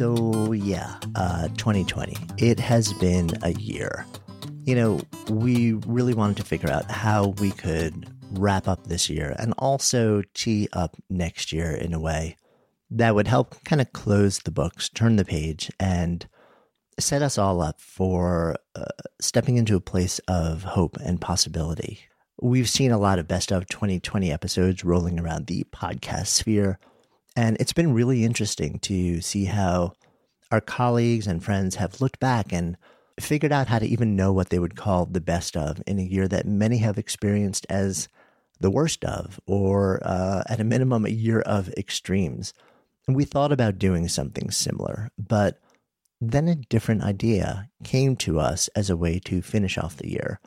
So, yeah, uh, 2020. It has been a year. You know, we really wanted to figure out how we could wrap up this year and also tee up next year in a way that would help kind of close the books, turn the page, and set us all up for uh, stepping into a place of hope and possibility. We've seen a lot of best of 2020 episodes rolling around the podcast sphere, and it's been really interesting to see how our colleagues and friends have looked back and figured out how to even know what they would call the best of in a year that many have experienced as the worst of, or uh, at a minimum, a year of extremes. And we thought about doing something similar, but then a different idea came to us as a way to finish off the year.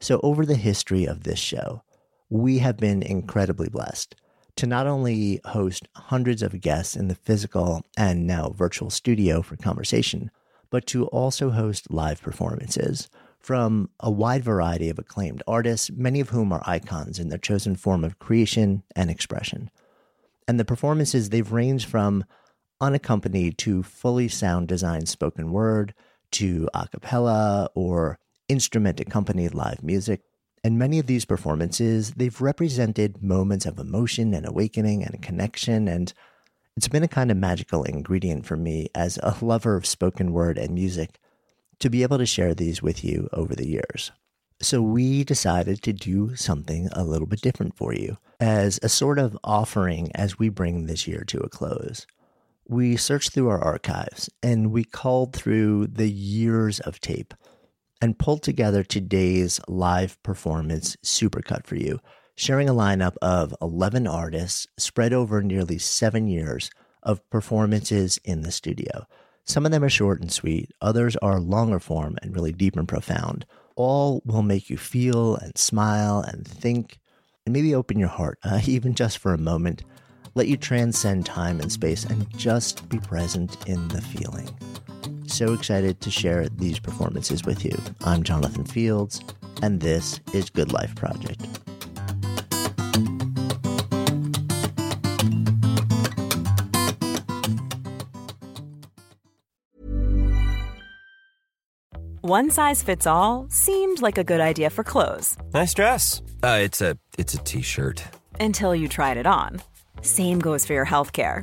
So, over the history of this show, we have been incredibly blessed to not only host hundreds of guests in the physical and now virtual studio for conversation, but to also host live performances from a wide variety of acclaimed artists, many of whom are icons in their chosen form of creation and expression. And the performances, they've ranged from unaccompanied to fully sound designed spoken word to a cappella or instrument accompanied live music. And many of these performances, they've represented moments of emotion and awakening and connection. And it's been a kind of magical ingredient for me as a lover of spoken word and music to be able to share these with you over the years. So we decided to do something a little bit different for you as a sort of offering as we bring this year to a close we searched through our archives and we called through the years of tape and pulled together today's live performance supercut for you, sharing a lineup of 11 artists spread over nearly seven years of performances in the studio. Some of them are short and sweet, others are longer form and really deep and profound. All will make you feel and smile and think and maybe open your heart, uh, even just for a moment let you transcend time and space and just be present in the feeling. So excited to share these performances with you. I'm Jonathan Fields, and this is Good Life Project. One size fits all seemed like a good idea for clothes. Nice dress. Uh, it's a it's a t-shirt. Until you tried it on. Same goes for your healthcare.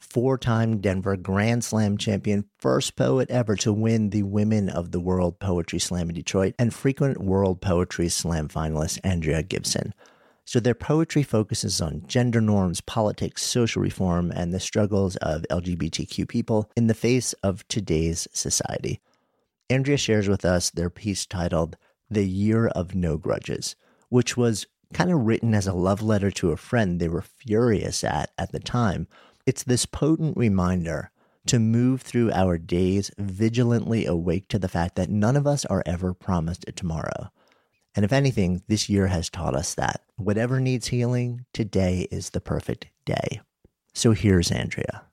four time Denver Grand Slam champion, first poet ever to win the Women of the World Poetry Slam in Detroit, and frequent World Poetry Slam finalist Andrea Gibson. So their poetry focuses on gender norms, politics, social reform, and the struggles of LGBTQ people in the face of today's society. Andrea shares with us their piece titled The Year of No Grudges, which was kind of written as a love letter to a friend they were furious at at the time. It's this potent reminder to move through our days vigilantly awake to the fact that none of us are ever promised a tomorrow. And if anything, this year has taught us that whatever needs healing, today is the perfect day. So here's Andrea.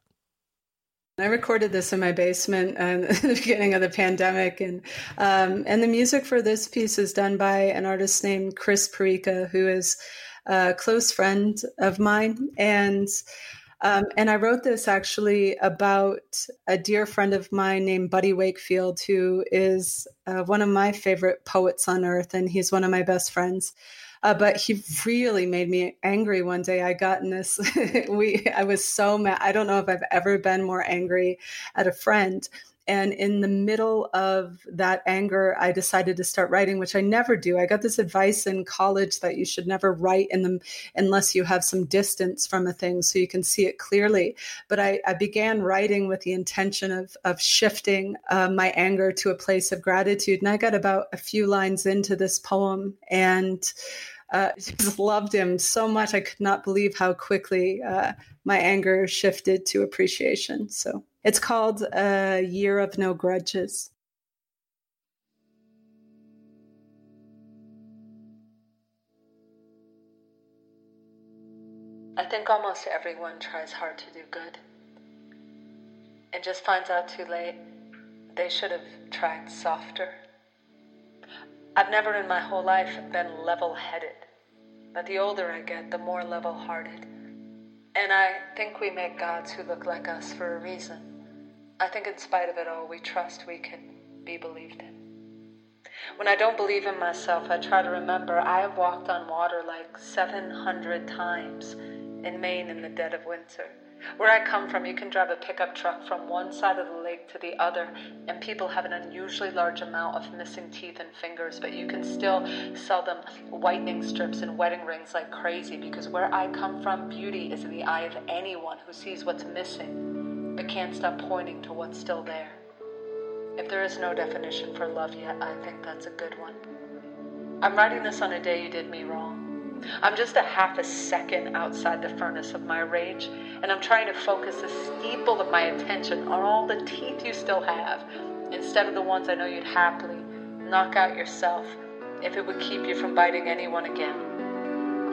I recorded this in my basement at the beginning of the pandemic, and um, and the music for this piece is done by an artist named Chris Pureka, who is a close friend of mine, and um, and I wrote this actually about a dear friend of mine named Buddy Wakefield, who is uh, one of my favorite poets on earth, and he's one of my best friends. Uh, but he really made me angry one day. I got in this. we, I was so mad. I don't know if I've ever been more angry at a friend. And in the middle of that anger, I decided to start writing, which I never do. I got this advice in college that you should never write in unless you have some distance from a thing so you can see it clearly. But I, I began writing with the intention of, of shifting uh, my anger to a place of gratitude. And I got about a few lines into this poem and uh, just loved him so much. I could not believe how quickly uh, my anger shifted to appreciation. So it's called A Year of No Grudges. I think almost everyone tries hard to do good and just finds out too late they should have tried softer. I've never in my whole life been level headed, but the older I get, the more level hearted. And I think we make gods who look like us for a reason. I think, in spite of it all, we trust we can be believed in. When I don't believe in myself, I try to remember I have walked on water like 700 times in Maine in the dead of winter. Where I come from, you can drive a pickup truck from one side of the lake to the other, and people have an unusually large amount of missing teeth and fingers, but you can still sell them whitening strips and wedding rings like crazy because where I come from, beauty is in the eye of anyone who sees what's missing but can't stop pointing to what's still there. If there is no definition for love yet, I think that's a good one. I'm writing this on a day you did me wrong. I'm just a half a second outside the furnace of my rage, and I'm trying to focus the steeple of my attention on all the teeth you still have, instead of the ones I know you'd happily knock out yourself if it would keep you from biting anyone again.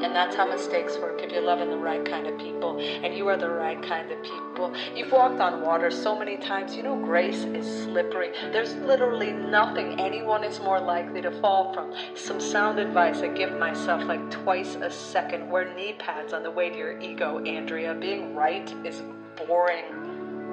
And that's how mistakes work if you're loving the right kind of people. And you are the right kind of people. You've walked on water so many times. You know, grace is slippery. There's literally nothing anyone is more likely to fall from. Some sound advice I give myself like twice a second wear knee pads on the way to your ego, Andrea. Being right is boring.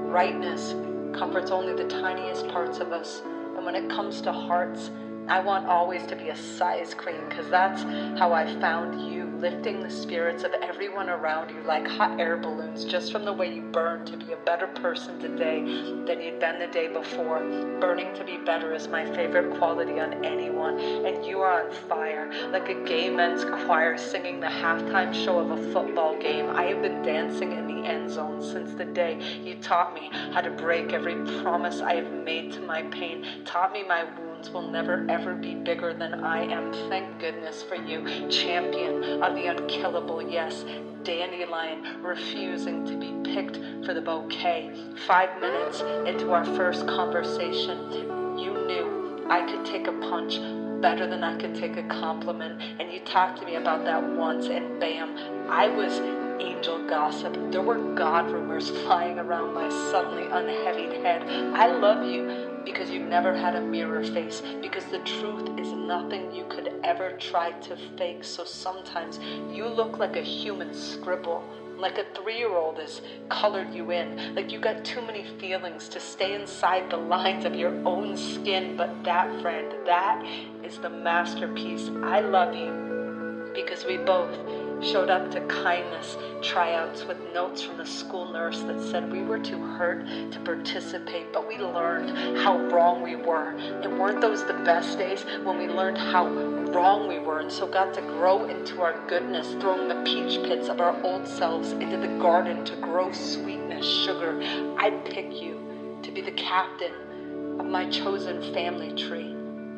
Rightness comforts only the tiniest parts of us. And when it comes to hearts, I want always to be a size queen because that's how I found you, lifting the spirits of everyone around you like hot air balloons just from the way you burn to be a better person today than you'd been the day before. Burning to be better is my favorite quality on anyone, and you are on fire like a gay men's choir singing the halftime show of a football game. I have been dancing in the end zone since the day you taught me how to break every promise I have made to my pain, taught me my wounds will never ever be bigger than I am. Thank goodness for you, champion of the unkillable. Yes, dandelion refusing to be picked for the bouquet. Five minutes into our first conversation, you knew I could take a punch better than I could take a compliment. And you talked to me about that once, and bam, I was angel gossip. There were God rumors flying around my suddenly unheavied head. I love you because you've never had a mirror face, because the truth is nothing you could ever try to fake. So sometimes you look like a human scribble, like a three year old has colored you in, like you got too many feelings to stay inside the lines of your own skin. But that, friend, that is the masterpiece. I love you because we both showed up to kindness tryouts with notes from the school nurse that said we were too hurt to participate, but we learned how wrong we were. And weren't those the best days when we learned how wrong we were and so got to grow into our goodness, throwing the peach pits of our old selves into the garden to grow sweetness, sugar? I'd pick you to be the captain of my chosen family tree.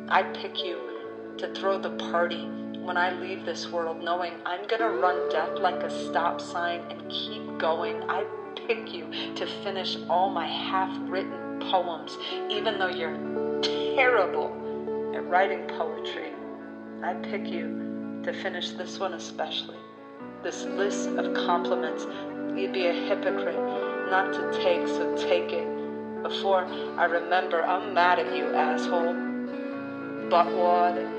I'd pick you to throw the party when I leave this world, knowing I'm gonna run death like a stop sign and keep going. I pick you to finish all my half written poems, even though you're terrible at writing poetry. I pick you to finish this one especially. This list of compliments. You'd be a hypocrite not to take, so take it. Before I remember, I'm mad at you, asshole. But what?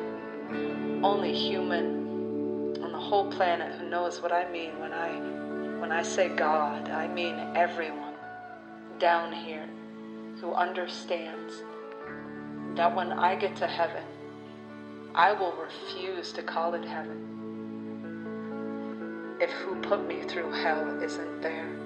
Only human on the whole planet who knows what I mean when I when I say God, I mean everyone down here who understands that when I get to heaven, I will refuse to call it heaven if who put me through hell isn't there.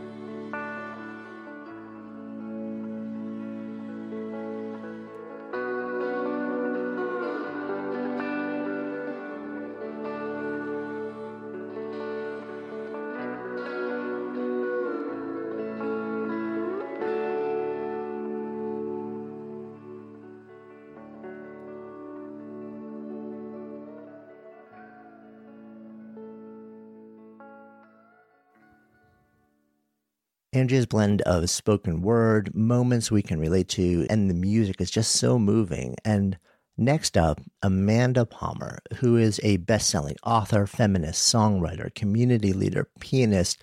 Andrea's blend of spoken word, moments we can relate to, and the music is just so moving. And next up, Amanda Palmer, who is a best selling author, feminist, songwriter, community leader, pianist,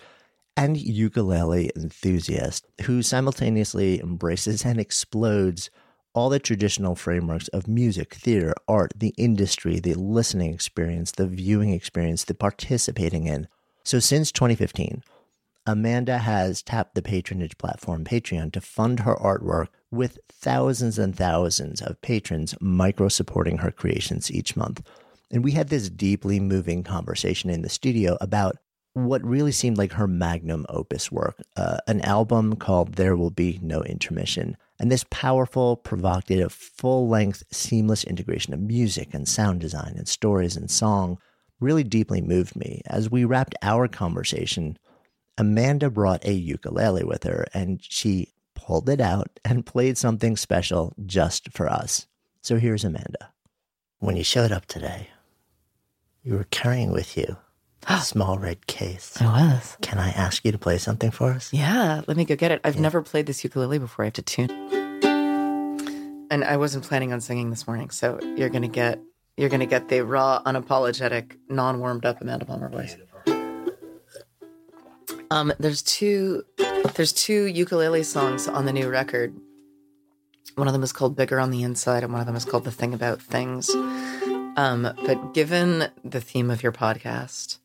and ukulele enthusiast who simultaneously embraces and explodes all the traditional frameworks of music, theater, art, the industry, the listening experience, the viewing experience, the participating in. So since 2015, Amanda has tapped the patronage platform Patreon to fund her artwork with thousands and thousands of patrons micro supporting her creations each month. And we had this deeply moving conversation in the studio about what really seemed like her magnum opus work, uh, an album called There Will Be No Intermission. And this powerful, provocative, full length, seamless integration of music and sound design and stories and song really deeply moved me. As we wrapped our conversation, Amanda brought a ukulele with her and she pulled it out and played something special just for us. So here's Amanda. When you showed up today, you were carrying with you a small red case. I was. Can I ask you to play something for us? Yeah, let me go get it. I've never played this ukulele before. I have to tune. And I wasn't planning on singing this morning, so you're gonna get you're gonna get the raw, unapologetic, non-warmed up Amanda Palmer voice. Um, there's two there's two ukulele songs on the new record. One of them is called Bigger on the Inside, and one of them is called The Thing About Things. Um, but given the theme of your podcast,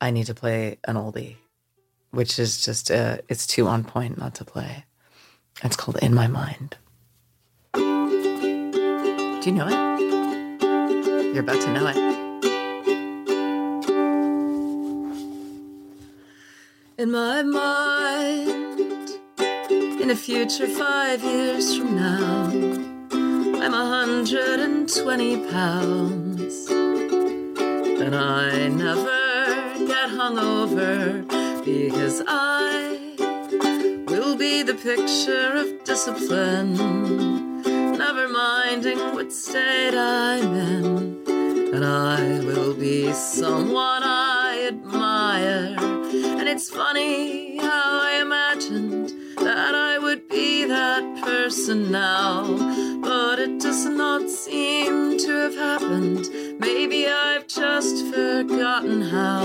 I need to play an oldie, which is just uh, it's too on point not to play. It's called In My Mind. Do you know it? You're about to know it. In my mind. In a future five years from now, I'm a hundred and twenty pounds. And I never get hungover because I will be the picture of discipline, never minding what state I'm in. And I will be someone I it's funny how I imagined that I would be that person now. But it does not seem to have happened. Maybe I've just forgotten how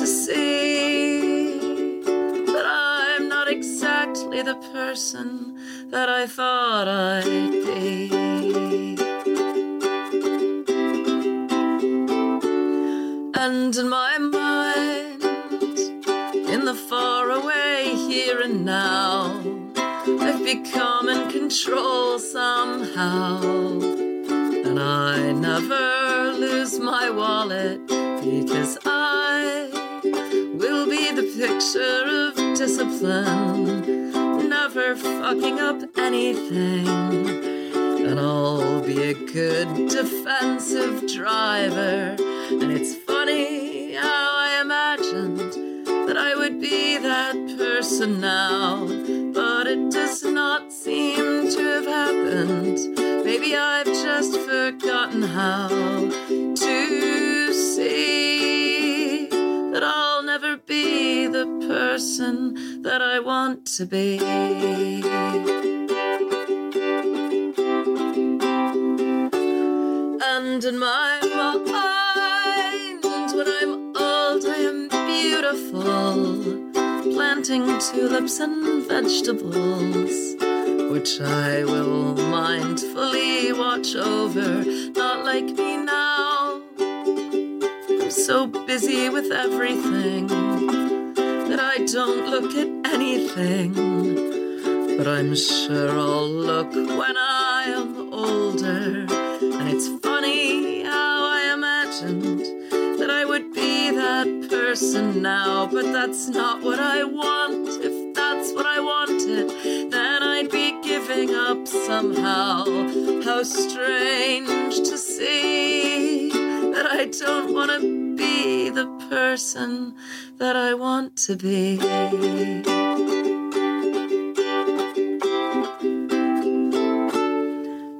to see that I'm not exactly the person that I thought I'd be. And in my away here and now, I've become in control somehow. And I never lose my wallet because I will be the picture of discipline, never fucking up anything. And I'll be a good defensive driver. And it's person now, but it does not seem to have happened. Maybe I've just forgotten how to see that I'll never be the person that I want to be. And in my mind, when I'm old, I am beautiful, planting tulips and vegetables, which I will mindfully watch over, not like me now. I'm so busy with everything that I don't look at anything. But I'm sure I'll look when I am older. And it's funny would be that person now. But that's not what I want. If that's what I wanted, then I'd be giving up somehow. How strange to see that I don't want to be the person that I want to be.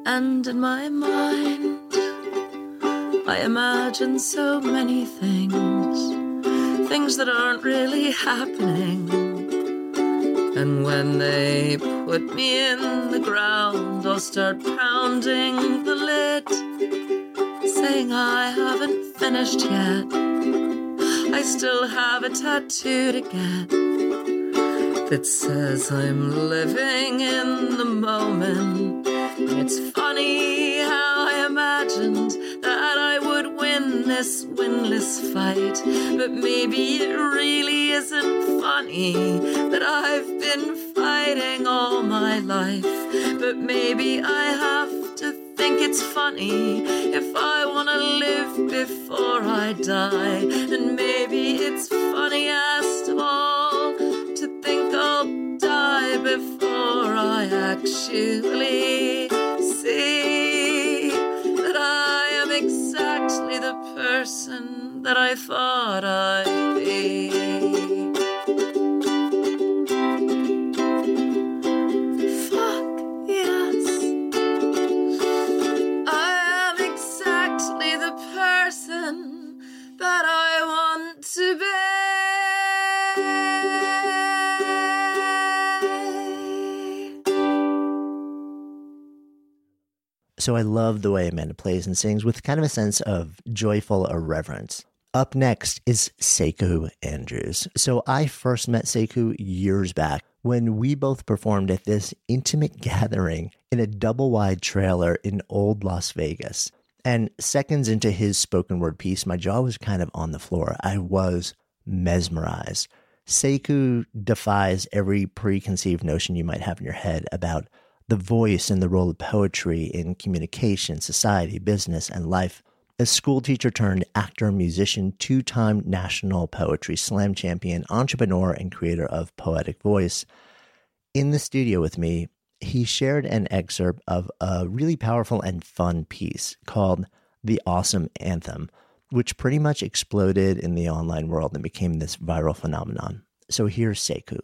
And in my mind, I imagine so many things, things that aren't really happening. And when they put me in the ground, I'll start pounding the lid, saying I haven't finished yet. I still have a tattoo to get that says I'm living in the moment. It's funny winless fight. But maybe it really isn't funny that I've been fighting all my life. But maybe I have to think it's funny if I wanna live before I die. And maybe it's funniest of all to think I'll die before I actually see the person that I thought I'd be. Fuck yes. I am exactly the person that I want to be. So I love the way Amanda plays and sings with kind of a sense of joyful irreverence. Up next is Sekou Andrews. So I first met Sekou years back when we both performed at this intimate gathering in a double wide trailer in old Las Vegas. And seconds into his spoken word piece, my jaw was kind of on the floor. I was mesmerized. Sekou defies every preconceived notion you might have in your head about the voice and the role of poetry in communication, society, business, and life. A school teacher turned actor, musician, two time national poetry slam champion, entrepreneur, and creator of Poetic Voice. In the studio with me, he shared an excerpt of a really powerful and fun piece called The Awesome Anthem, which pretty much exploded in the online world and became this viral phenomenon. So here's Sekou.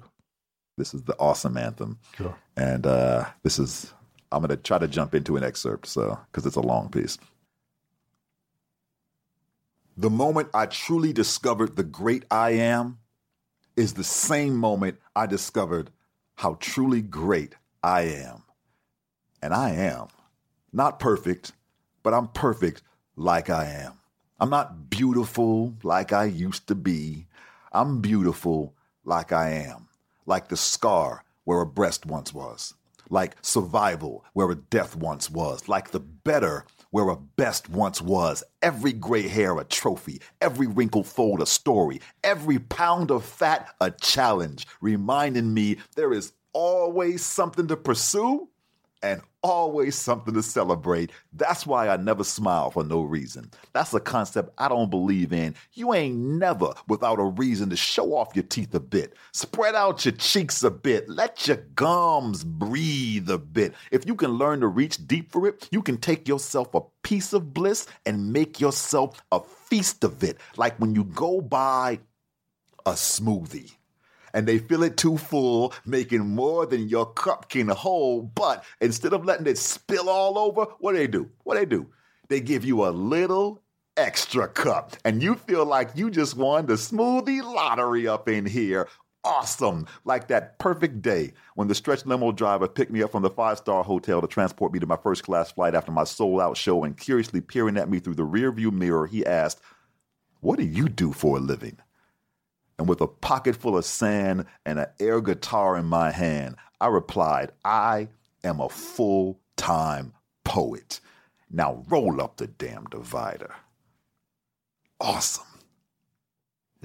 This is the awesome anthem. And uh, this is, I'm going to try to jump into an excerpt, so, because it's a long piece. The moment I truly discovered the great I am is the same moment I discovered how truly great I am. And I am. Not perfect, but I'm perfect like I am. I'm not beautiful like I used to be. I'm beautiful like I am, like the scar where a breast once was, like survival where a death once was, like the better where a best once was. Every gray hair a trophy, every wrinkled fold a story, every pound of fat a challenge, reminding me there is always something to pursue and always something to celebrate. That's why I never smile for no reason. That's a concept I don't believe in. You ain't never without a reason to show off your teeth a bit. Spread out your cheeks a bit. Let your gums breathe a bit. If you can learn to reach deep for it, you can take yourself a piece of bliss and make yourself a feast of it. Like when you go buy a smoothie and they fill it too full, making more than your cup can hold. But instead of letting it spill all over, what do they do? What do they do? They give you a little extra cup, and you feel like you just won the smoothie lottery up in here. Awesome. Like that perfect day when the stretch limo driver picked me up from the five star hotel to transport me to my first class flight after my sold out show and curiously peering at me through the rearview mirror, he asked, What do you do for a living? And with a pocket full of sand and an air guitar in my hand, I replied, I am a full time poet. Now roll up the damn divider. Awesome.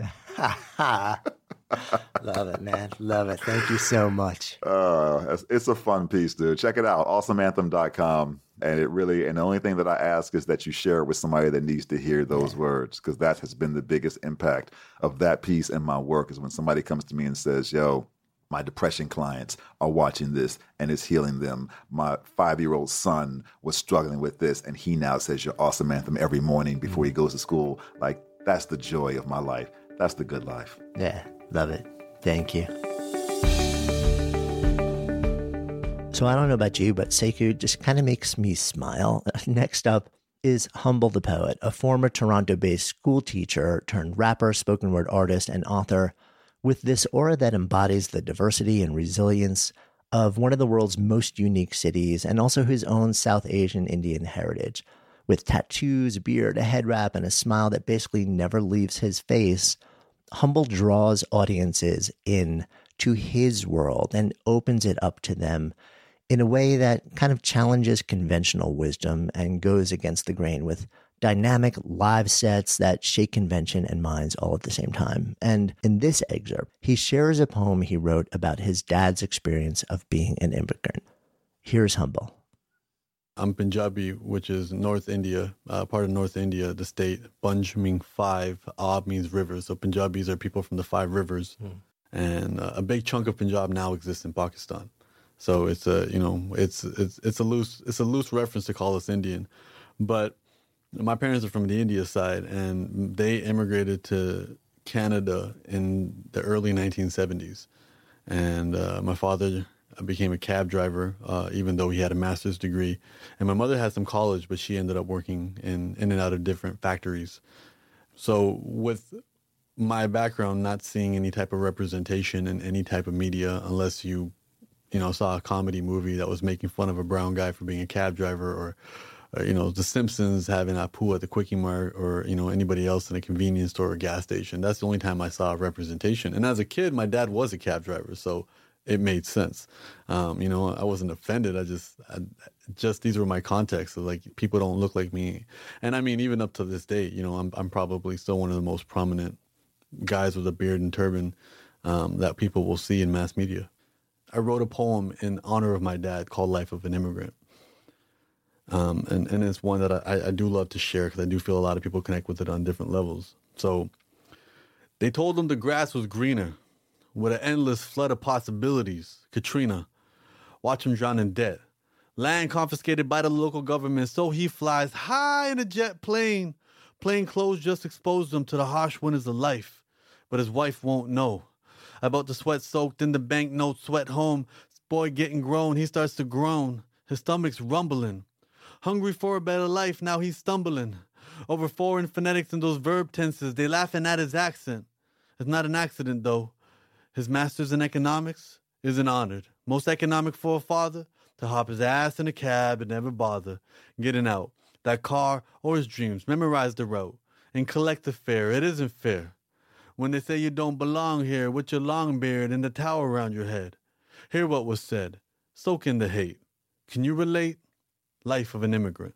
Love it, man. Love it. Thank you so much. Uh, it's a fun piece, dude. Check it out. AwesomeAnthem.com. And it really, and the only thing that I ask is that you share it with somebody that needs to hear those yeah. words, because that has been the biggest impact of that piece in my work. Is when somebody comes to me and says, "Yo, my depression clients are watching this and it's healing them. My five year old son was struggling with this, and he now says your awesome anthem every morning before he mm-hmm. goes to school. Like, that's the joy of my life. That's the good life. Yeah, love it. Thank you. So I don't know about you, but Sekou just kind of makes me smile. Next up is Humble the Poet, a former Toronto based school teacher turned rapper, spoken word artist, and author with this aura that embodies the diversity and resilience of one of the world's most unique cities and also his own South Asian Indian heritage. With tattoos, beard, a head wrap, and a smile that basically never leaves his face, Humble draws audiences in to his world and opens it up to them in a way that kind of challenges conventional wisdom and goes against the grain with dynamic live sets that shake convention and minds all at the same time. And in this excerpt, he shares a poem he wrote about his dad's experience of being an immigrant. Here's Humble. I'm Punjabi, which is North India, uh, part of North India, the state. Bunj means five, Ab means rivers. So Punjabis are people from the five rivers. Mm. And uh, a big chunk of Punjab now exists in Pakistan. So it's a you know it's it's it's a loose it's a loose reference to call us Indian, but my parents are from the India side and they immigrated to Canada in the early 1970s, and uh, my father became a cab driver uh, even though he had a master's degree, and my mother had some college but she ended up working in in and out of different factories. So with my background, not seeing any type of representation in any type of media unless you you know, saw a comedy movie that was making fun of a brown guy for being a cab driver or, or you know, The Simpsons having Apu at the Quickie Mart or, you know, anybody else in a convenience store or gas station. That's the only time I saw a representation. And as a kid, my dad was a cab driver. So it made sense. Um, you know, I wasn't offended. I just, I, just these were my contexts. Like people don't look like me, and I mean, even up to this day, you know, I'm I'm probably still one of the most prominent guys with a beard and turban um, that people will see in mass media. I wrote a poem in honor of my dad called Life of an Immigrant. Um, and, and it's one that I, I do love to share because I do feel a lot of people connect with it on different levels. So they told him the grass was greener with an endless flood of possibilities. Katrina, watch him drown in debt. Land confiscated by the local government, so he flies high in a jet plane. Plain clothes just exposed him to the harsh winters of life, but his wife won't know about the sweat soaked in the banknote sweat home. Boy getting grown, he starts to groan. His stomach's rumbling. Hungry for a better life, now he's stumbling. Over foreign phonetics and those verb tenses, they laughing at his accent. It's not an accident though. His master's in economics isn't honored. Most economic for a father to hop his ass in a cab and never bother getting out. That car or his dreams, memorize the route and collect the fare. It isn't fair. When they say you don't belong here with your long beard and the towel around your head. Hear what was said. Soak in the hate. Can you relate? Life of an immigrant.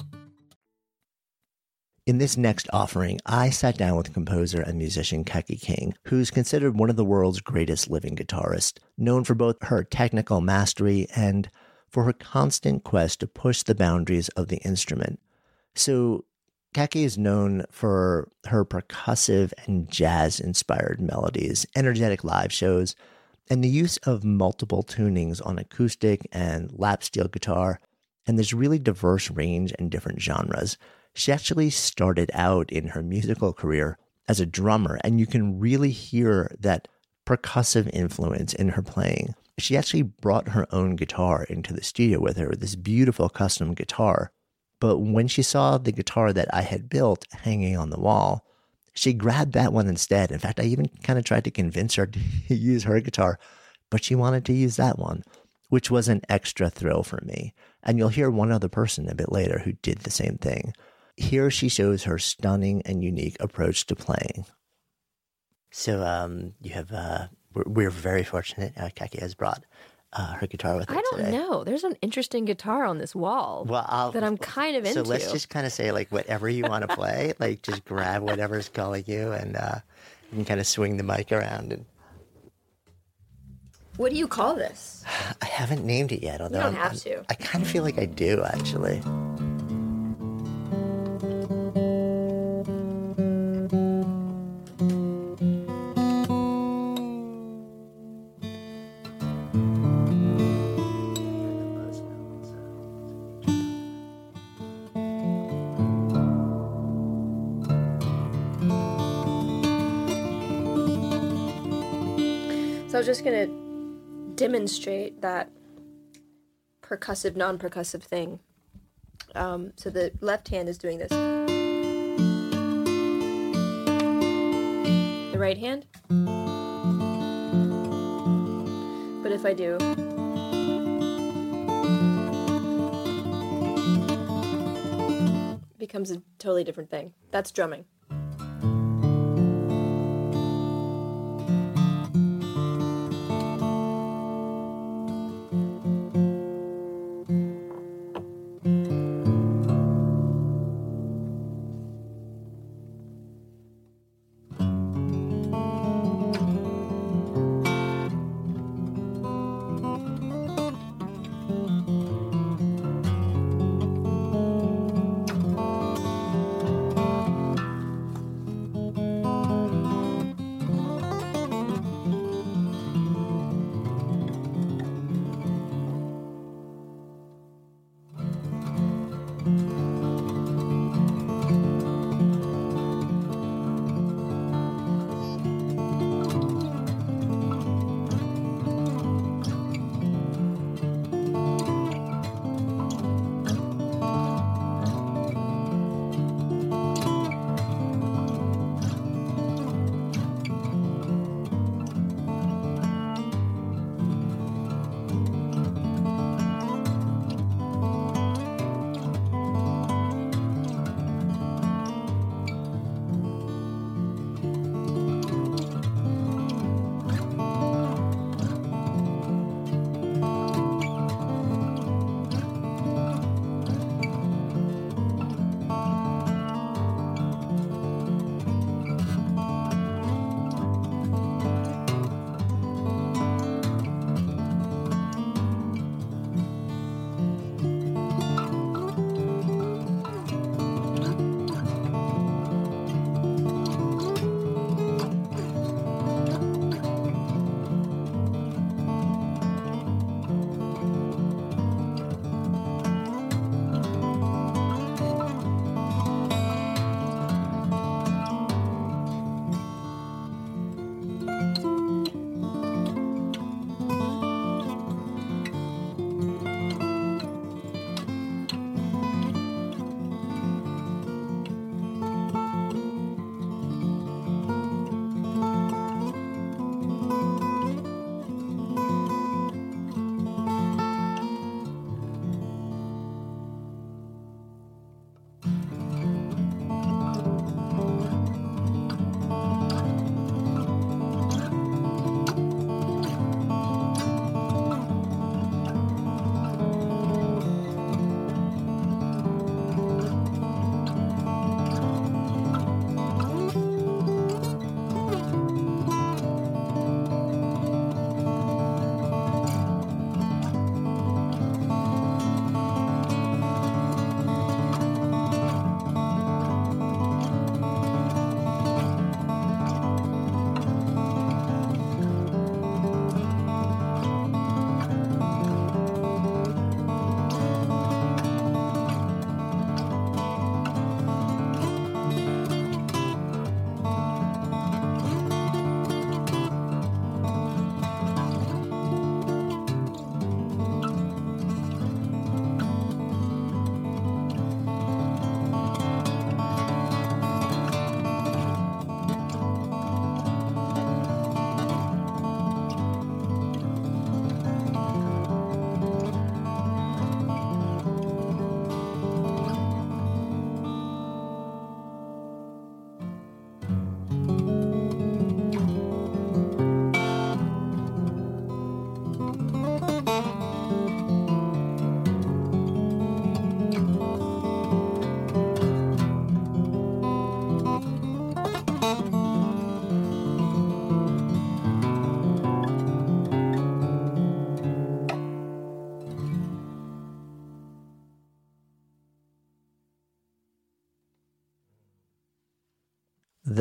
In this next offering, I sat down with composer and musician Kaki King, who's considered one of the world's greatest living guitarists, known for both her technical mastery and for her constant quest to push the boundaries of the instrument. So, Kaki is known for her percussive and jazz inspired melodies, energetic live shows, and the use of multiple tunings on acoustic and lap steel guitar, and this really diverse range and different genres. She actually started out in her musical career as a drummer, and you can really hear that percussive influence in her playing. She actually brought her own guitar into the studio with her, this beautiful custom guitar. But when she saw the guitar that I had built hanging on the wall, she grabbed that one instead. In fact, I even kind of tried to convince her to use her guitar, but she wanted to use that one, which was an extra thrill for me. And you'll hear one other person a bit later who did the same thing. Here she shows her stunning and unique approach to playing. So, um, you have, uh, we're, we're very fortunate. Uh, Kaki has brought uh, her guitar with her I don't today. know. There's an interesting guitar on this wall Well, I'll, that I'm kind of so into. So let's just kind of say like whatever you want to play, like just grab whatever's calling you, and uh, you can kind of swing the mic around. And What do you call this? I haven't named it yet, although don't I'm- have I'm- to. I kind of feel like I do actually. Was just gonna demonstrate that percussive, non-percussive thing. Um, so the left hand is doing this. The right hand. But if I do. becomes a totally different thing. That's drumming.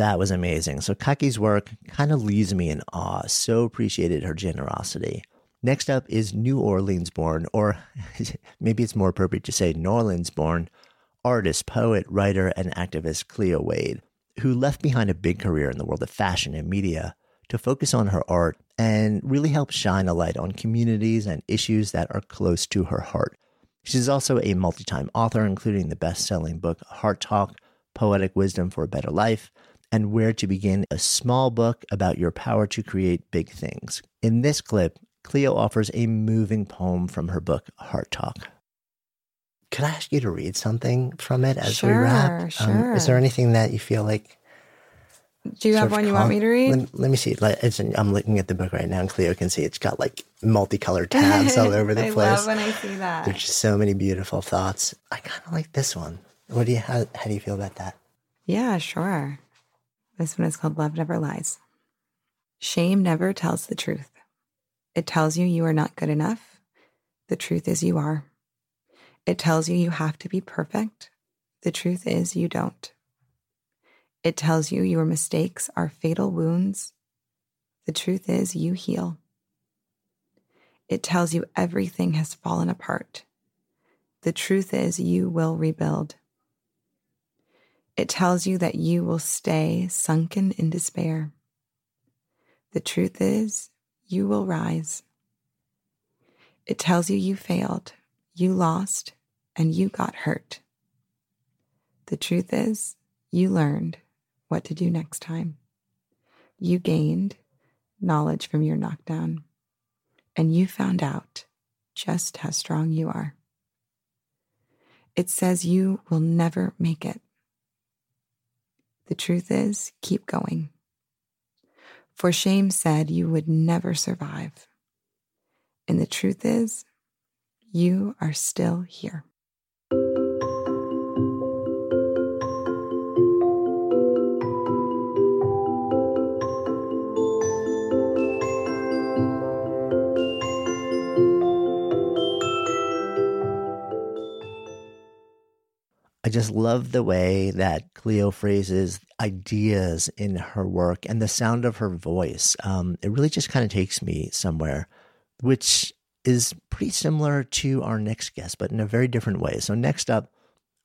That was amazing. So Kaki's work kind of leaves me in awe. So appreciated her generosity. Next up is New Orleans born, or maybe it's more appropriate to say New Orleans born, artist, poet, writer, and activist Cleo Wade, who left behind a big career in the world of fashion and media to focus on her art and really help shine a light on communities and issues that are close to her heart. She's also a multi time author, including the best selling book Heart Talk Poetic Wisdom for a Better Life and Where to Begin, a small book about your power to create big things. In this clip, Cleo offers a moving poem from her book Heart Talk. Could I ask you to read something from it as sure, we wrap? Sure. Um, is there anything that you feel like do you have one you want me to read? Let, let me see. It's, I'm looking at the book right now, and Cleo can see it's got like multicolored tabs all over the I place. I love when I see that. There's just so many beautiful thoughts. I kind of like this one. What do you how, how do you feel about that? Yeah, sure. This one is called Love Never Lies. Shame never tells the truth. It tells you you are not good enough. The truth is you are. It tells you you have to be perfect. The truth is you don't. It tells you your mistakes are fatal wounds. The truth is, you heal. It tells you everything has fallen apart. The truth is, you will rebuild. It tells you that you will stay sunken in despair. The truth is, you will rise. It tells you you failed, you lost, and you got hurt. The truth is, you learned what to do next time. You gained knowledge from your knockdown, and you found out just how strong you are. It says you will never make it. The truth is, keep going. For shame said you would never survive. And the truth is, you are still here. I just love the way that Cleo phrases ideas in her work and the sound of her voice. Um, it really just kind of takes me somewhere, which is pretty similar to our next guest, but in a very different way. So, next up,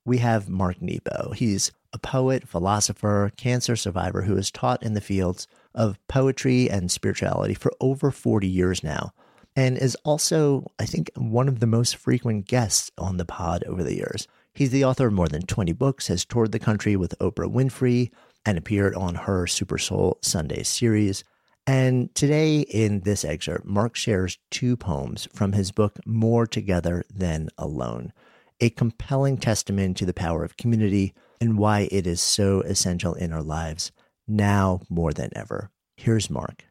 we have Mark Nepo. He's a poet, philosopher, cancer survivor who has taught in the fields of poetry and spirituality for over 40 years now, and is also, I think, one of the most frequent guests on the pod over the years. He's the author of more than 20 books, has toured the country with Oprah Winfrey, and appeared on her Super Soul Sunday series. And today, in this excerpt, Mark shares two poems from his book, More Together Than Alone, a compelling testament to the power of community and why it is so essential in our lives now more than ever. Here's Mark.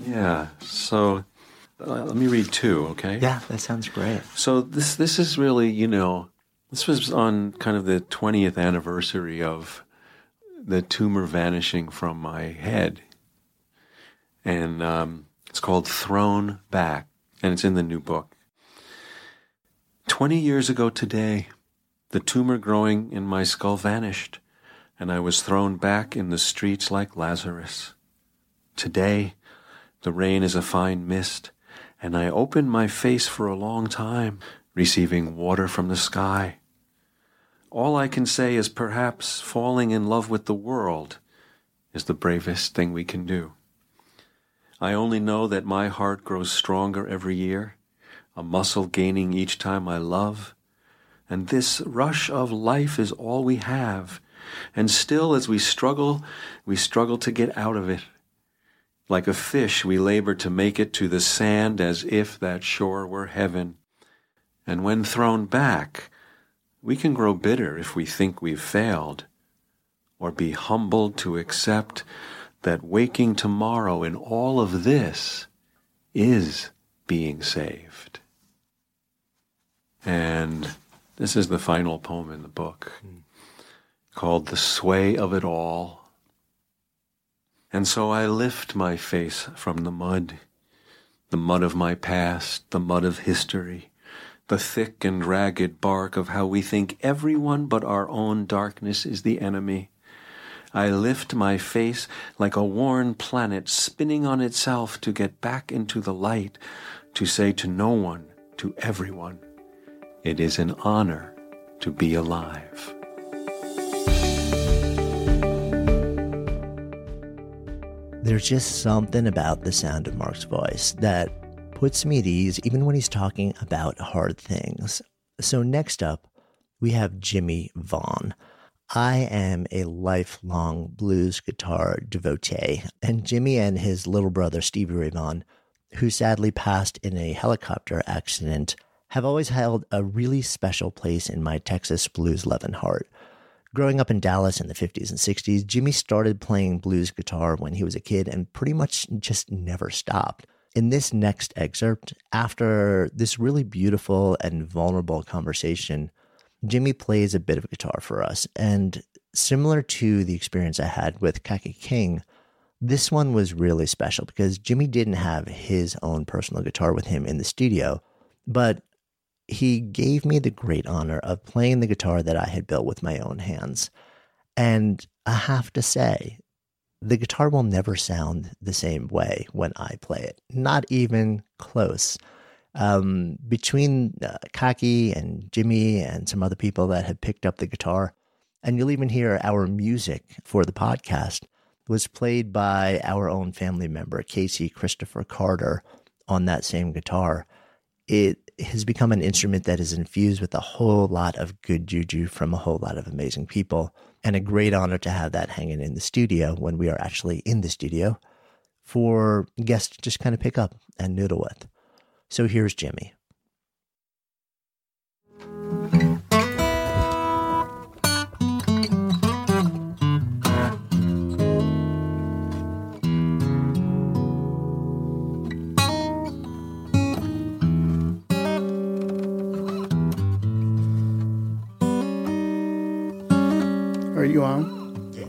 Yeah, so uh, let me read two, okay? Yeah, that sounds great. So this this is really, you know, this was on kind of the 20th anniversary of the tumor vanishing from my head. And um, it's called Thrown Back, and it's in the new book. 20 years ago today, the tumor growing in my skull vanished, and I was thrown back in the streets like Lazarus. Today, the rain is a fine mist, and I open my face for a long time, receiving water from the sky. All I can say is perhaps falling in love with the world is the bravest thing we can do. I only know that my heart grows stronger every year, a muscle gaining each time I love. And this rush of life is all we have. And still, as we struggle, we struggle to get out of it. Like a fish, we labor to make it to the sand as if that shore were heaven. And when thrown back, we can grow bitter if we think we've failed, or be humbled to accept that waking tomorrow in all of this is being saved. And this is the final poem in the book called The Sway of It All. And so I lift my face from the mud, the mud of my past, the mud of history, the thick and ragged bark of how we think everyone but our own darkness is the enemy. I lift my face like a worn planet spinning on itself to get back into the light, to say to no one, to everyone, it is an honor to be alive. There's just something about the sound of Mark's voice that puts me at ease even when he's talking about hard things. So, next up, we have Jimmy Vaughan. I am a lifelong blues guitar devotee, and Jimmy and his little brother, Stevie Ray Vaughan, who sadly passed in a helicopter accident, have always held a really special place in my Texas blues loving heart. Growing up in Dallas in the 50s and 60s, Jimmy started playing blues guitar when he was a kid and pretty much just never stopped. In this next excerpt, after this really beautiful and vulnerable conversation, Jimmy plays a bit of guitar for us. And similar to the experience I had with Kaki King, this one was really special because Jimmy didn't have his own personal guitar with him in the studio, but he gave me the great honor of playing the guitar that I had built with my own hands. And I have to say, the guitar will never sound the same way when I play it, not even close. Um, between uh, Kaki and Jimmy and some other people that have picked up the guitar, and you'll even hear our music for the podcast was played by our own family member, Casey Christopher Carter, on that same guitar. It has become an instrument that is infused with a whole lot of good juju from a whole lot of amazing people. And a great honor to have that hanging in the studio when we are actually in the studio for guests to just kind of pick up and noodle with. So here's Jimmy. 欲望。对。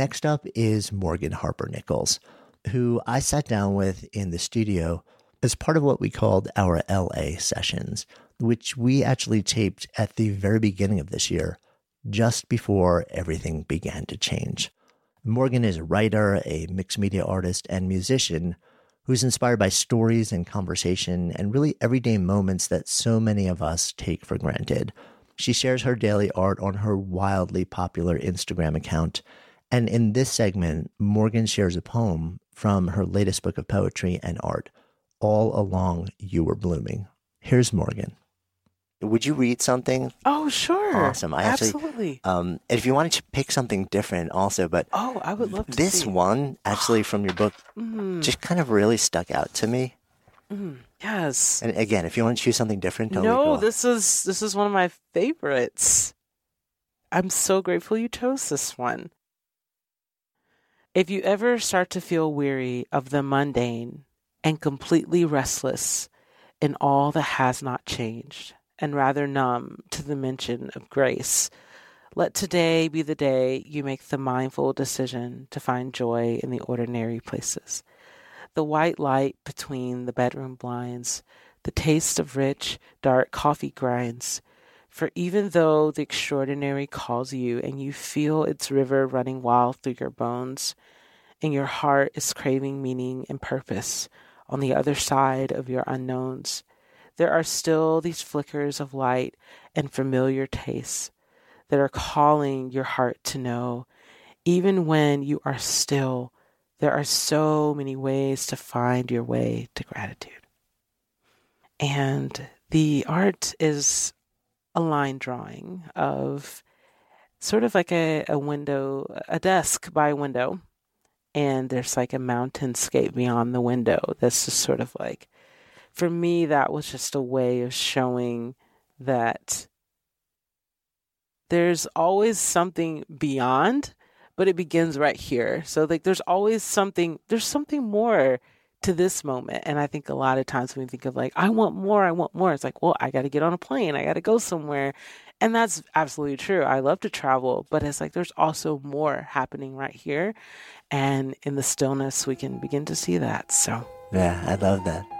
Next up is Morgan Harper Nichols, who I sat down with in the studio as part of what we called our LA sessions, which we actually taped at the very beginning of this year, just before everything began to change. Morgan is a writer, a mixed media artist, and musician who's inspired by stories and conversation and really everyday moments that so many of us take for granted. She shares her daily art on her wildly popular Instagram account. And in this segment, Morgan shares a poem from her latest book of poetry and art, All Along You Were Blooming. Here's Morgan. Would you read something? Oh, sure. Awesome. I Absolutely. Actually, um, if you wanted to pick something different also, but oh, I would love to. This see. one, actually, from your book, Mhm. just kind of really stuck out to me. Mhm. Yes. And again, if you want to choose something different, totally no, cool. this is this is one of my favorites. I'm so grateful you chose this one. If you ever start to feel weary of the mundane and completely restless in all that has not changed, and rather numb to the mention of grace, let today be the day you make the mindful decision to find joy in the ordinary places. The white light between the bedroom blinds, the taste of rich, dark coffee grinds. For even though the extraordinary calls you and you feel its river running wild through your bones, and your heart is craving meaning and purpose on the other side of your unknowns, there are still these flickers of light and familiar tastes that are calling your heart to know, even when you are still, there are so many ways to find your way to gratitude. And the art is a line drawing of sort of like a, a window, a desk by a window. And there's like a mountainscape beyond the window that's just sort of like, for me, that was just a way of showing that there's always something beyond, but it begins right here. So, like, there's always something, there's something more to this moment. And I think a lot of times when we think of like, I want more, I want more, it's like, well, I got to get on a plane, I got to go somewhere. And that's absolutely true. I love to travel, but it's like there's also more happening right here. And in the stillness, we can begin to see that. So, yeah, I love that.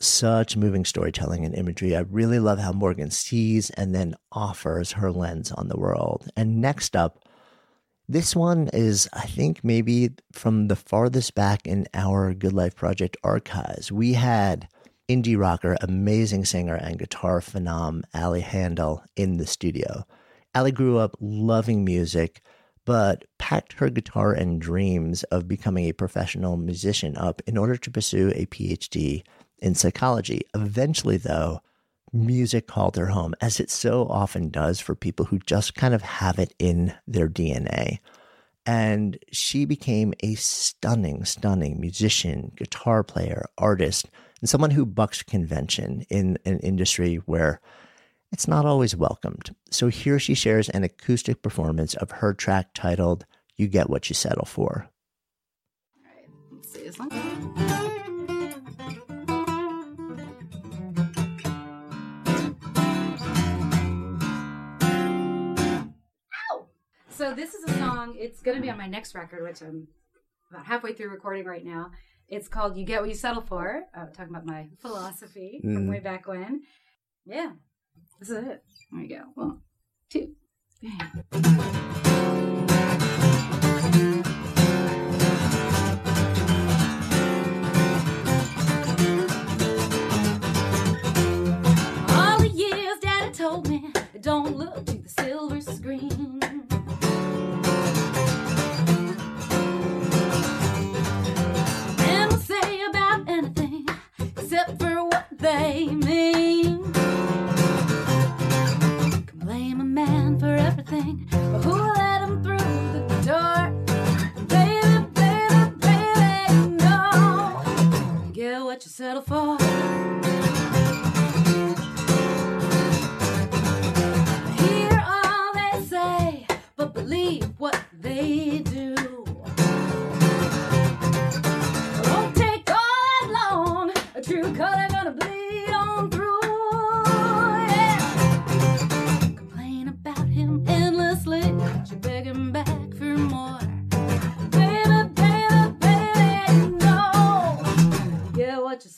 Such moving storytelling and imagery. I really love how Morgan sees and then offers her lens on the world. And next up, this one is, I think, maybe from the farthest back in our Good Life Project archives. We had indie rocker, amazing singer, and guitar phenom Ali Handal in the studio. Ali grew up loving music, but packed her guitar and dreams of becoming a professional musician up in order to pursue a PhD in psychology. Eventually, though, music called her home, as it so often does for people who just kind of have it in their DNA. And she became a stunning, stunning musician, guitar player, artist, and someone who bucks convention in an industry where it's not always welcomed. So here she shares an acoustic performance of her track titled You Get What You Settle For. All right, let's see. So this is a song. It's going to be on my next record, which I'm about halfway through recording right now. It's called "You Get What You Settle For." Uh, talking about my philosophy mm. from way back when. Yeah, this is it. There you go. One, two, bang. they baby. Can blame a man for everything, but who let him through the door? Baby, baby, baby, no. Get what you settle for.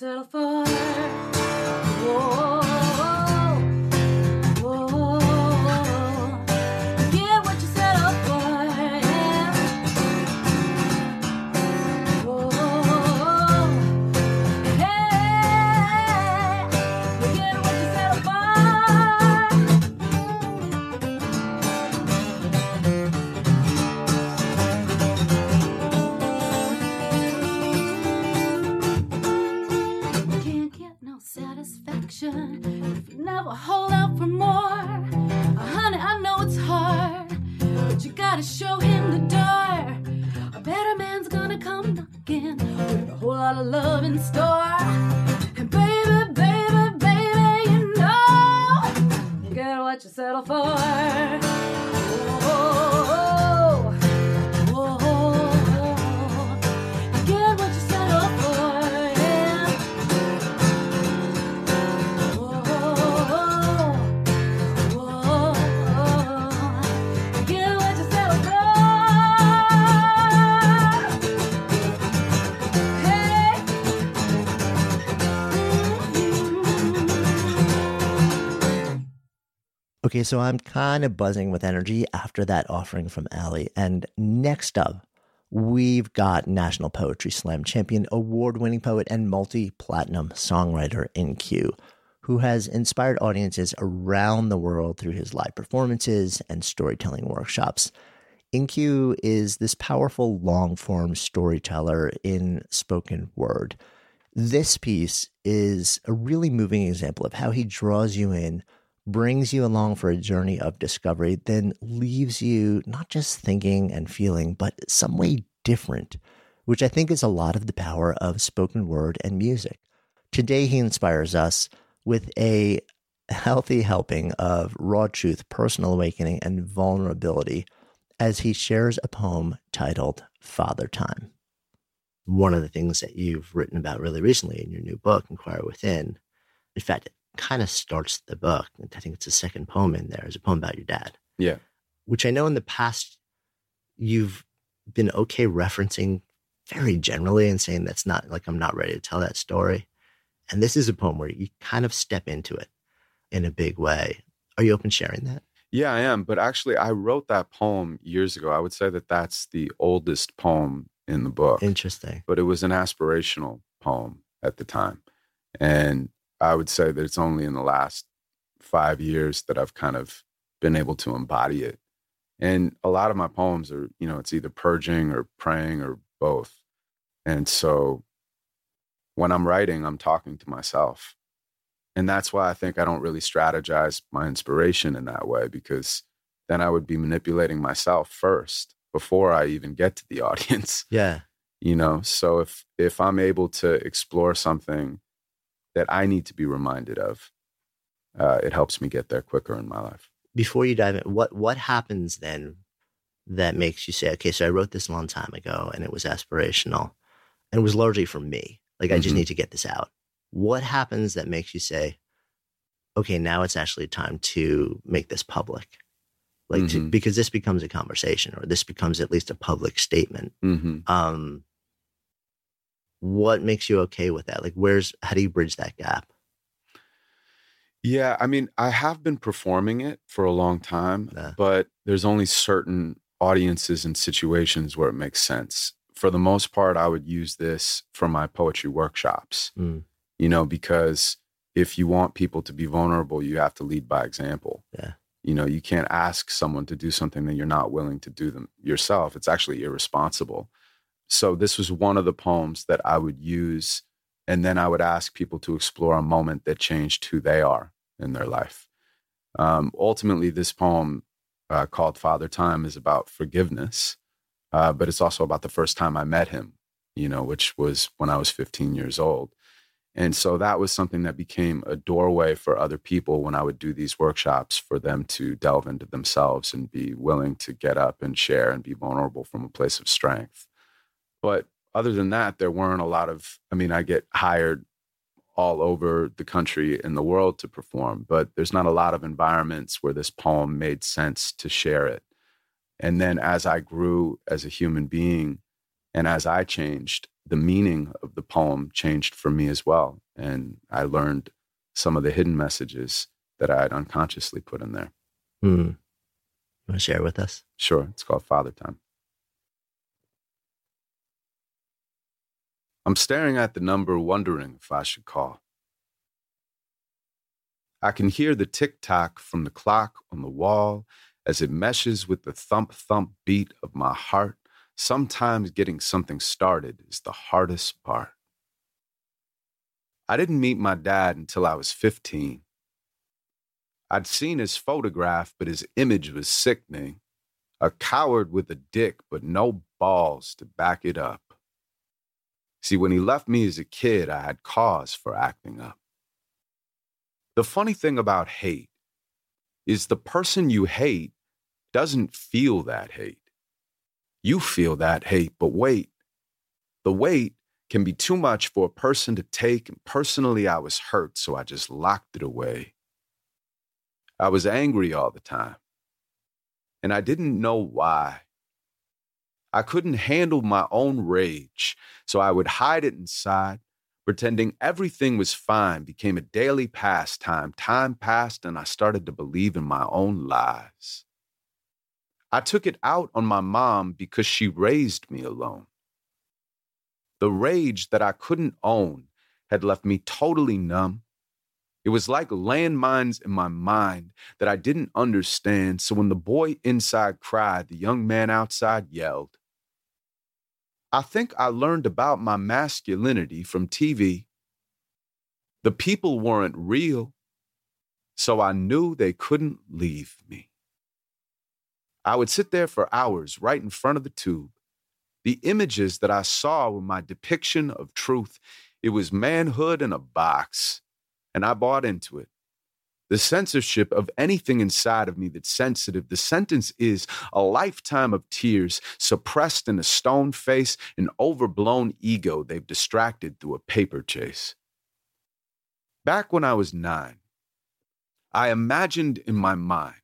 Settle for. Whoa, lot of love in store. And baby, baby, baby, you know get what you settle for. Okay, so I'm kind of buzzing with energy after that offering from Ali. And next up, we've got National Poetry Slam champion, award winning poet, and multi platinum songwriter In-Q, who has inspired audiences around the world through his live performances and storytelling workshops. In-Q is this powerful long form storyteller in spoken word. This piece is a really moving example of how he draws you in brings you along for a journey of discovery, then leaves you not just thinking and feeling, but some way different, which I think is a lot of the power of spoken word and music. Today, he inspires us with a healthy helping of raw truth, personal awakening, and vulnerability as he shares a poem titled Father Time. One of the things that you've written about really recently in your new book, Inquire Within, in fact, kind of starts the book. I think it's the second poem in there, is a poem about your dad. Yeah. Which I know in the past you've been okay referencing very generally and saying that's not like I'm not ready to tell that story. And this is a poem where you kind of step into it in a big way. Are you open sharing that? Yeah, I am. But actually, I wrote that poem years ago. I would say that that's the oldest poem in the book. Interesting. But it was an aspirational poem at the time. And I would say that it's only in the last five years that I've kind of been able to embody it. And a lot of my poems are, you know, it's either purging or praying or both. And so when I'm writing, I'm talking to myself. And that's why I think I don't really strategize my inspiration in that way, because then I would be manipulating myself first before I even get to the audience. Yeah. You know, so if if I'm able to explore something that I need to be reminded of, uh, it helps me get there quicker in my life. Before you dive in, what what happens then that makes you say, okay, so I wrote this a long time ago and it was aspirational and it was largely for me. Like I just Mhm. need to get this out. What happens that makes you say, okay, now it's actually time to make this public? Like to, Mhm. because this becomes a conversation or this becomes at least a public statement. Mm-hmm. Um what makes you okay with that? Like where's how do you bridge that gap? Yeah, I mean, I have been performing it for a long time, but there's only certain audiences and situations where it makes sense. For the most part, I would use this for my poetry workshops, Mm. you know, because if you want people to be vulnerable, you have to lead by example. Yeah. You know, you can't ask someone to do something that you're not willing to do them yourself. It's actually irresponsible. So this was one of the poems that I would use and then I would ask people to explore a moment that changed who they are in their life. Um, ultimately, this poem uh, called Father Time is about forgiveness, uh, but it's also about the first time I met him, you know, which was when I was 15 years old. And so that was something that became a doorway for other people when I would do these workshops for them to delve into themselves and be willing to get up and share and be vulnerable from a place of strength. But other than that, there weren't a lot of, I mean, I get hired all over the country and the world to perform, but there's not a lot of environments where this poem made sense to share it. And then as I grew as a human being and as I changed, the meaning of the poem changed for me as well. And I learned some of the hidden messages that I had unconsciously put in there. Hmm. You want to share with us? Sure. It's called Father Time. I'm staring at the number, wondering if I should call. I can hear the tick tock from the clock on the wall as it meshes with the thump thump beat of my heart. Sometimes getting something started is the hardest part. I didn't meet my dad until I was 15. I'd seen his photograph, but his image was sickening. A coward with a dick, but no balls to back it up. See, when he left me as a kid, I had cause for acting up. The funny thing about hate is the person you hate doesn't feel that hate. You feel that hate, but wait. The weight can be too much for a person to take, and personally, I was hurt, so I just locked it away. I was angry all the time, and I didn't know why. I couldn't handle my own rage, so I would hide it inside. Pretending everything was fine became a daily pastime. Time passed, and I started to believe in my own lies. I took it out on my mom because she raised me alone. The rage that I couldn't own had left me totally numb. It was like landmines in my mind that I didn't understand. So when the boy inside cried, the young man outside yelled. I think I learned about my masculinity from TV. The people weren't real, so I knew they couldn't leave me. I would sit there for hours right in front of the tube. The images that I saw were my depiction of truth. It was manhood in a box, and I bought into it the censorship of anything inside of me that's sensitive. The sentence is a lifetime of tears suppressed in a stone face, an overblown ego they've distracted through a paper chase. Back when I was nine, I imagined in my mind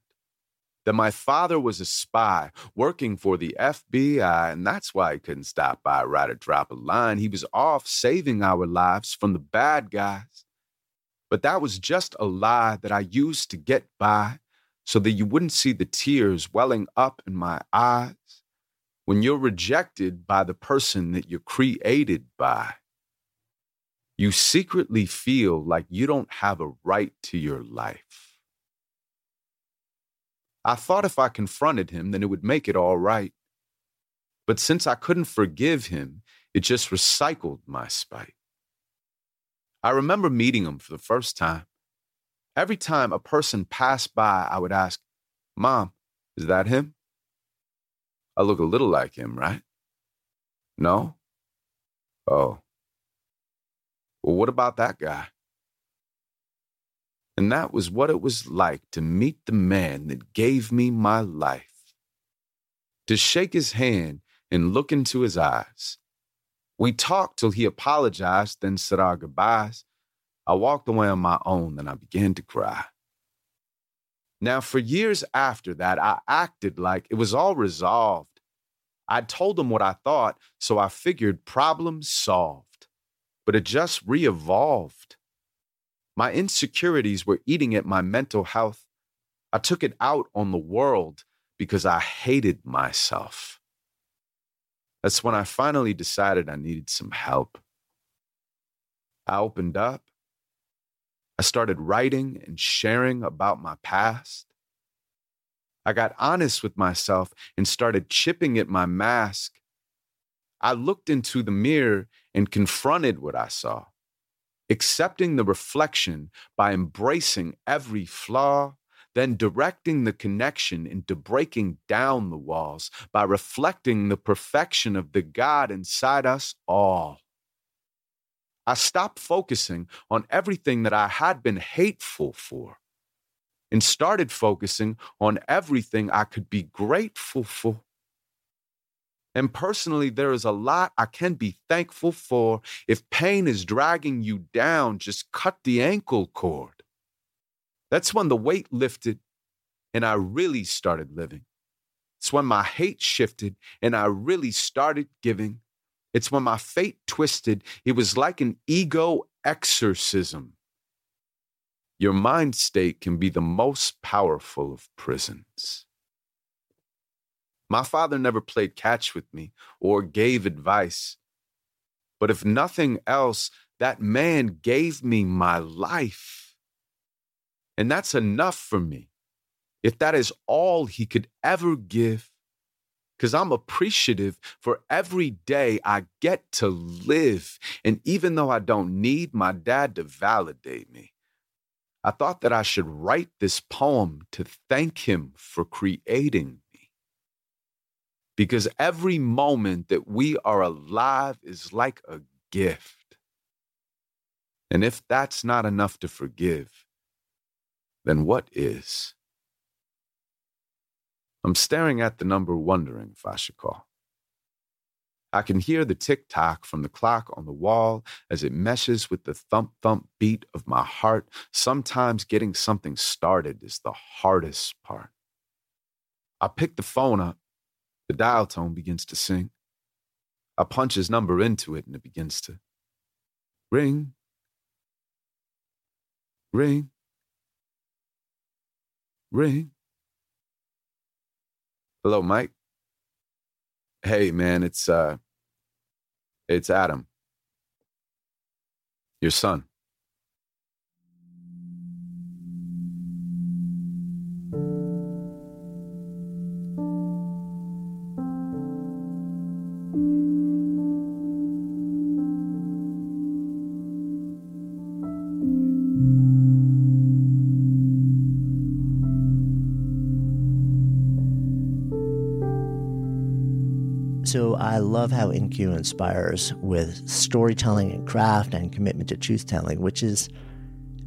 that my father was a spy working for the FBI, and that's why he couldn't stop by right or drop a line. He was off saving our lives from the bad guys. But that was just a lie that I used to get by so that you wouldn't see the tears welling up in my eyes when you're rejected by the person that you're created by. You secretly feel like you don't have a right to your life. I thought if I confronted him, then it would make it all right. But since I couldn't forgive him, it just recycled my spite. I remember meeting him for the first time. Every time a person passed by, I would ask, Mom, is that him? I look a little like him, right? No? Oh. Well, what about that guy? And that was what it was like to meet the man that gave me my life. To shake his hand and look into his eyes we talked till he apologized, then said our goodbyes. I walked away on my own, then I began to cry. Now, for years after that, I acted like it was all resolved. I told him what I thought, so I figured problem solved. But it just re evolved. My insecurities were eating at my mental health. I took it out on the world because I hated myself. That's when I finally decided I needed some help. I opened up. I started writing and sharing about my past. I got honest with myself and started chipping at my mask. I looked into the mirror and confronted what I saw, accepting the reflection by embracing every flaw then directing the connection into breaking down the walls by reflecting the perfection of the God inside us all. I stopped focusing on everything that I had been hateful for and started focusing on everything I could be grateful for. And personally, there is a lot I can be thankful for. If pain is dragging you down, just cut the ankle cord. That's when the weight lifted and I really started living. It's when my hate shifted and I really started giving. It's when my fate twisted. It was like an ego exorcism. Your mind state can be the most powerful of prisons. My father never played catch with me or gave advice. But if nothing else, that man gave me my life. And that's enough for me. If that is all he could ever give, because I'm appreciative for every day I get to live. And even though I don't need my dad to validate me, I thought that I should write this poem to thank him for creating me. Because every moment that we are alive is like a gift. And if that's not enough to forgive, then what is? I'm staring at the number, wondering if I should call. I can hear the tick tock from the clock on the wall as it meshes with the thump thump beat of my heart. Sometimes getting something started is the hardest part. I pick the phone up. The dial tone begins to sing. I punch his number into it and it begins to ring, ring, ring. Hello, Mike. Hey, man, it's uh, it's Adam, your son. So I love how In-Q inspires with storytelling and craft and commitment to truth telling, which is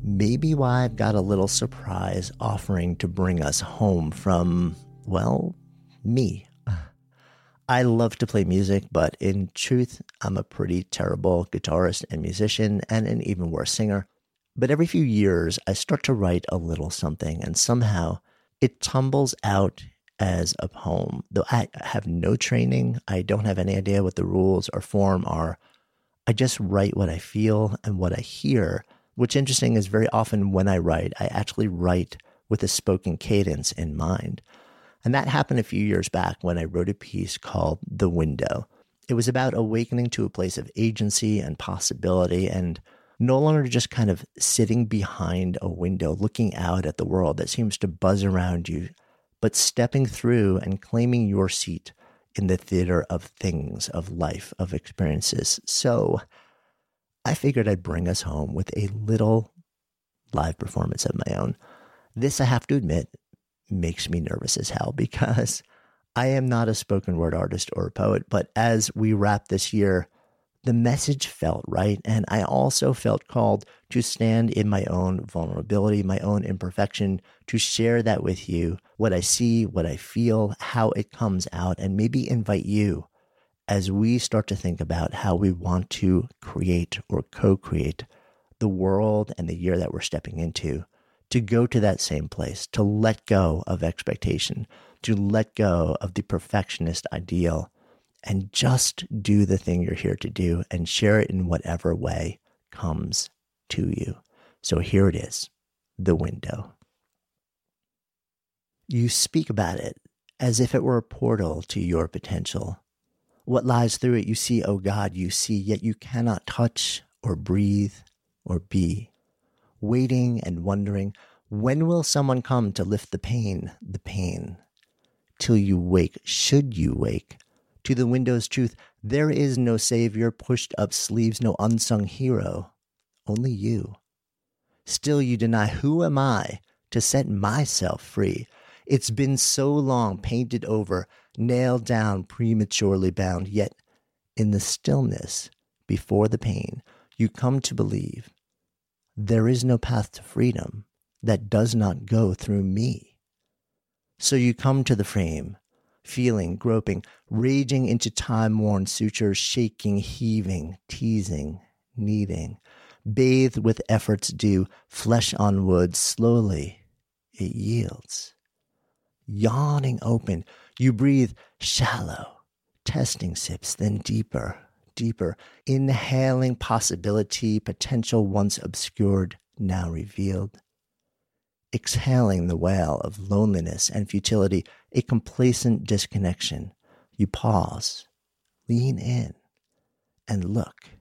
maybe why I've got a little surprise offering to bring us home from, well, me. I love to play music, but in truth, I'm a pretty terrible guitarist and musician and an even worse singer. But every few years, I start to write a little something, and somehow it tumbles out as a poem. Though I have no training, I don't have any idea what the rules or form are. I just write what I feel and what I hear. Which interesting is very often when I write, I actually write with a spoken cadence in mind. And that happened a few years back when I wrote a piece called The Window. It was about awakening to a place of agency and possibility and no longer just kind of sitting behind a window looking out at the world that seems to buzz around you but stepping through and claiming your seat in the theater of things, of life, of experiences. So I figured I'd bring us home with a little live performance of my own. This, I have to admit, makes me nervous as hell because I am not a spoken word artist or a poet. But as we wrap this year, the message felt right. And I also felt called to stand in my own vulnerability, my own imperfection, to share that with you, what I see, what I feel, how it comes out, and maybe invite you as we start to think about how we want to create or co create the world and the year that we're stepping into, to go to that same place, to let go of expectation, to let go of the perfectionist ideal and just do the thing you're here to do and share it in whatever way comes to you. So here it is the window. You speak about it as if it were a portal to your potential. What lies through it, you see, oh God, you see, yet you cannot touch or breathe or be. Waiting and wondering, when will someone come to lift the pain, the pain? Till you wake, should you wake, to the window's truth, there is no savior, pushed up sleeves, no unsung hero, only you. Still, you deny, who am I to set myself free? It's been so long painted over, nailed down, prematurely bound, yet in the stillness before the pain, you come to believe there is no path to freedom that does not go through me. So you come to the frame, feeling, groping, raging into time worn sutures, shaking, heaving, teasing, kneading, bathed with efforts due, flesh on wood, slowly it yields. Yawning open, you breathe shallow, testing sips, then deeper, deeper, inhaling possibility, potential once obscured, now revealed. Exhaling the wail of loneliness and futility, a complacent disconnection. You pause, lean in, and look.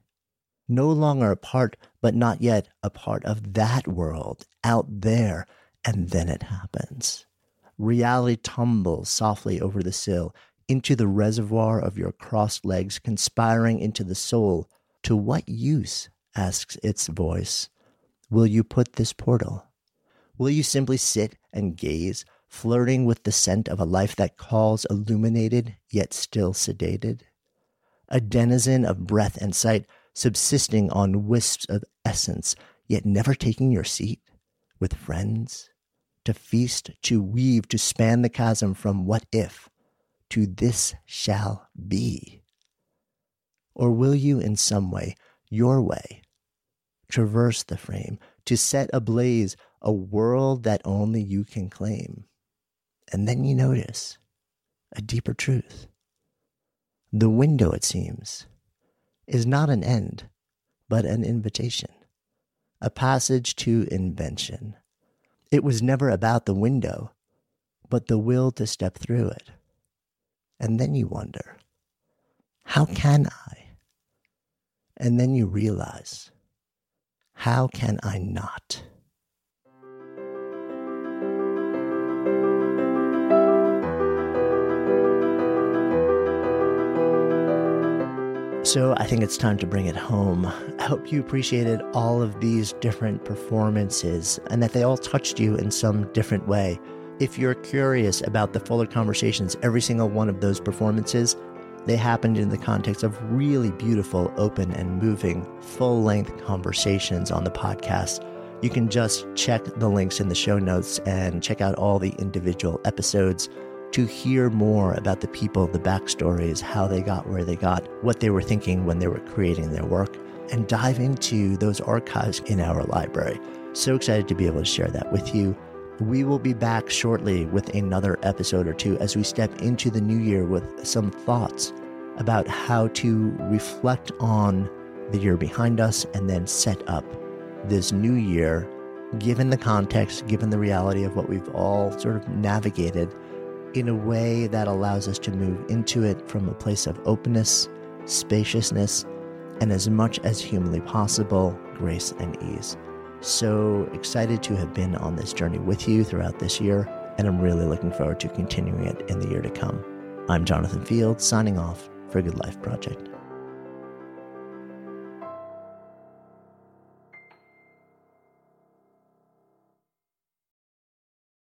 No longer a part, but not yet a part of that world out there, and then it happens. Reality tumbles softly over the sill into the reservoir of your crossed legs, conspiring into the soul. To what use, asks its voice, will you put this portal? Will you simply sit and gaze, flirting with the scent of a life that calls illuminated yet still sedated? A denizen of breath and sight, subsisting on wisps of essence, yet never taking your seat with friends? To feast, to weave, to span the chasm from what if to this shall be? Or will you, in some way, your way, traverse the frame to set ablaze a world that only you can claim? And then you notice a deeper truth. The window, it seems, is not an end, but an invitation, a passage to invention. It was never about the window, but the will to step through it. And then you wonder, how can I? And then you realize, how can I not? So I think it's time to bring it home. I hope you appreciated all of these different performances and that they all touched you in some different way. If you're curious about the fuller conversations, every single one of those performances, they happened in the context of really beautiful, open, and moving, full length conversations on the podcast. You can just check the links in the show notes and check out all the individual episodes to hear more about the people, the backstories, how they got where they got, what they were thinking when they were creating their work, and dive into those archives in our library. So excited to be able to share that with you. We will be back shortly with another episode or two as we step into the new year with some thoughts about how to reflect on the year behind us and then set up this new year, given the context, given the reality of what we've all sort of navigated in a way that allows us to move into it from a place of openness, spaciousness, and as much as humanly possible, grace and ease. So excited to have been on this journey with you throughout this year, and I'm really looking forward to continuing it in the year to come. I'm Jonathan Fields, signing off for Good Life Project.